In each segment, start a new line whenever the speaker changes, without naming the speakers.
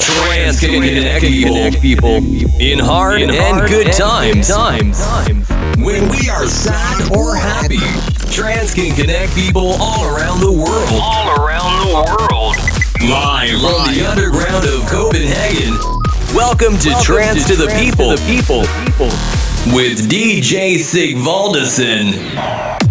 Trance can connect people in hard and good times. When we are sad or happy, trance can connect people all around the world.
All around the world.
Live from the underground of Copenhagen. Welcome to Trance to the People.
people.
with DJ Sigvaldison.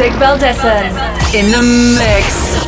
Toxic Valdesen in the mix.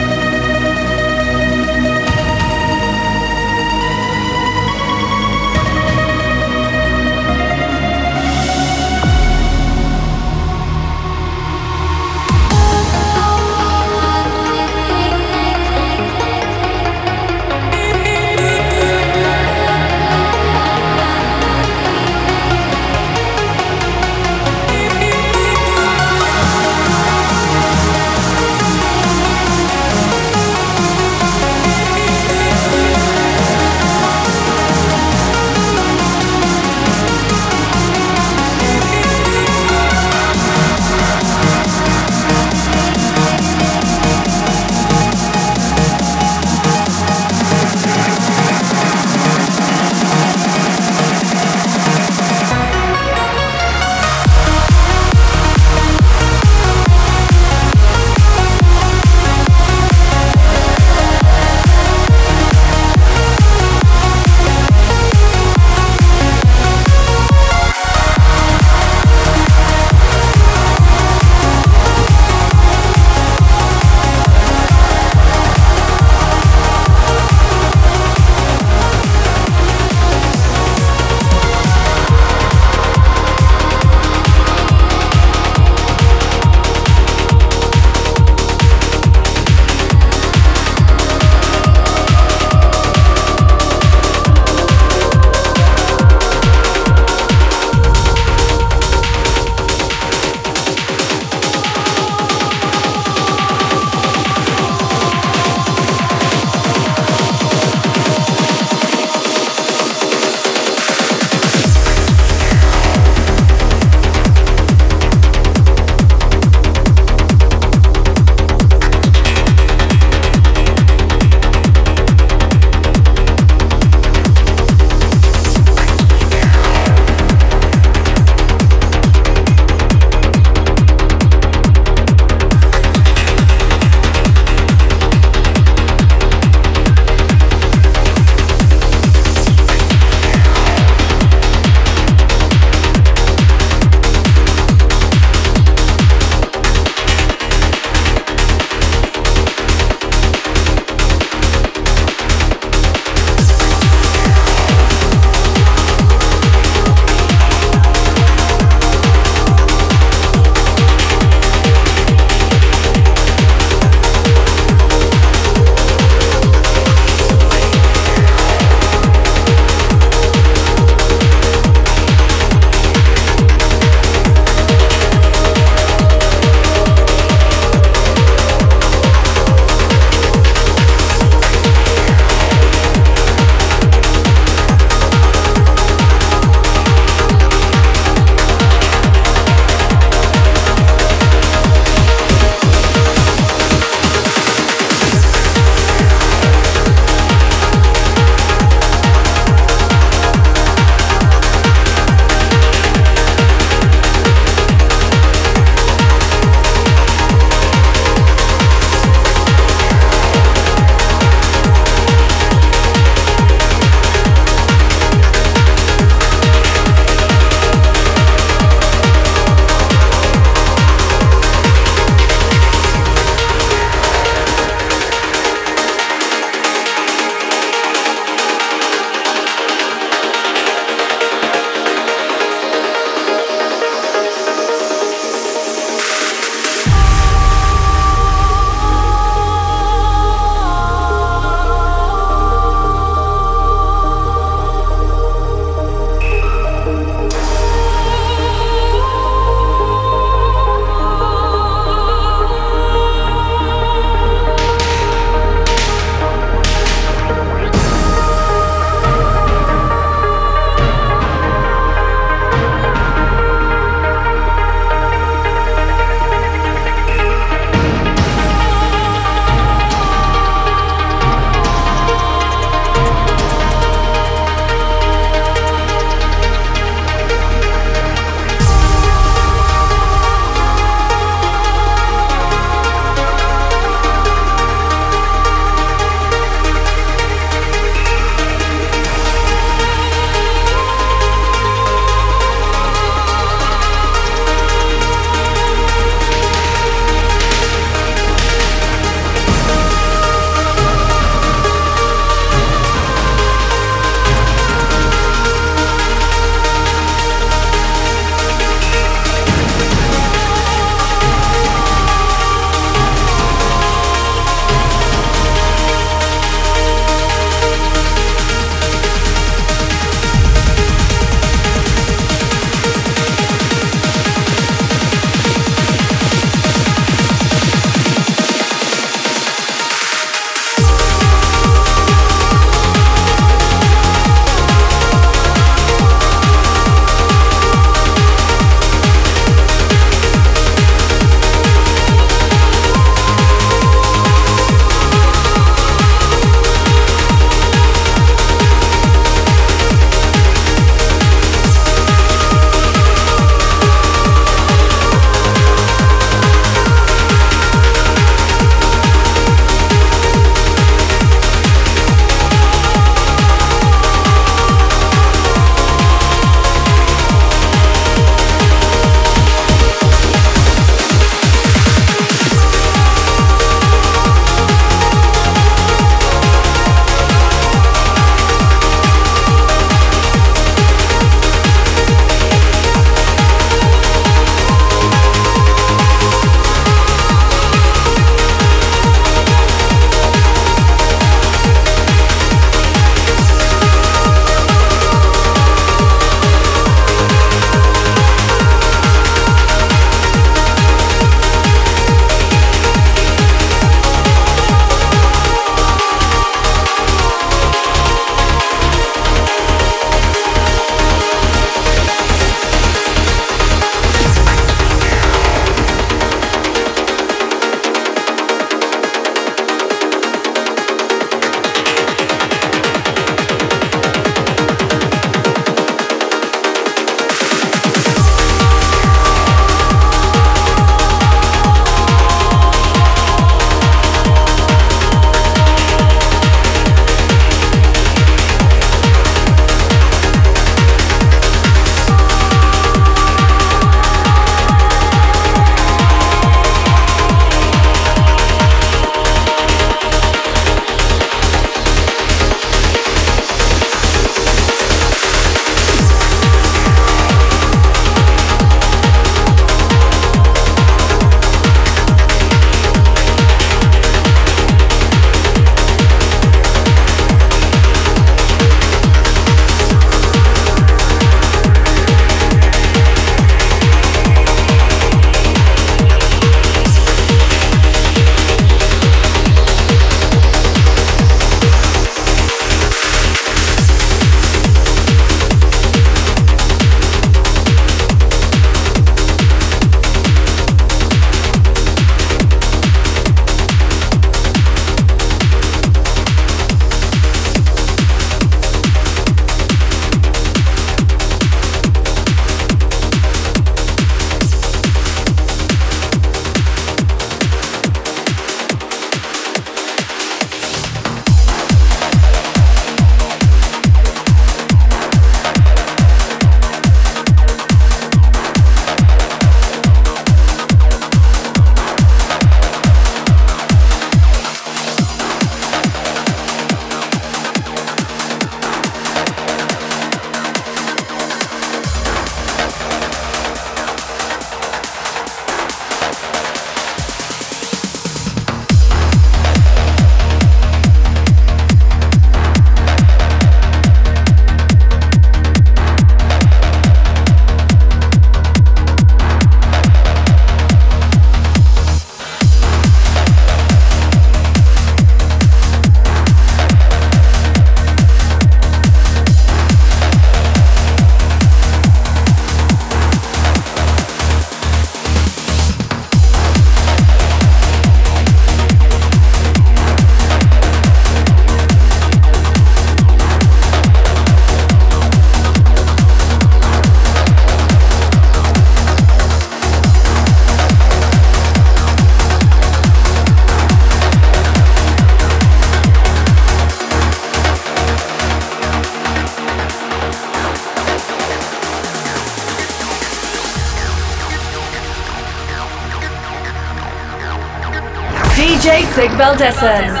DJ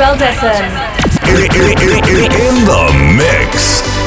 DJ Sig Valdesen.
In the mix.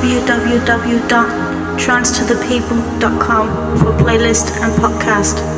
www.trancetothepeople.com for playlist and podcast.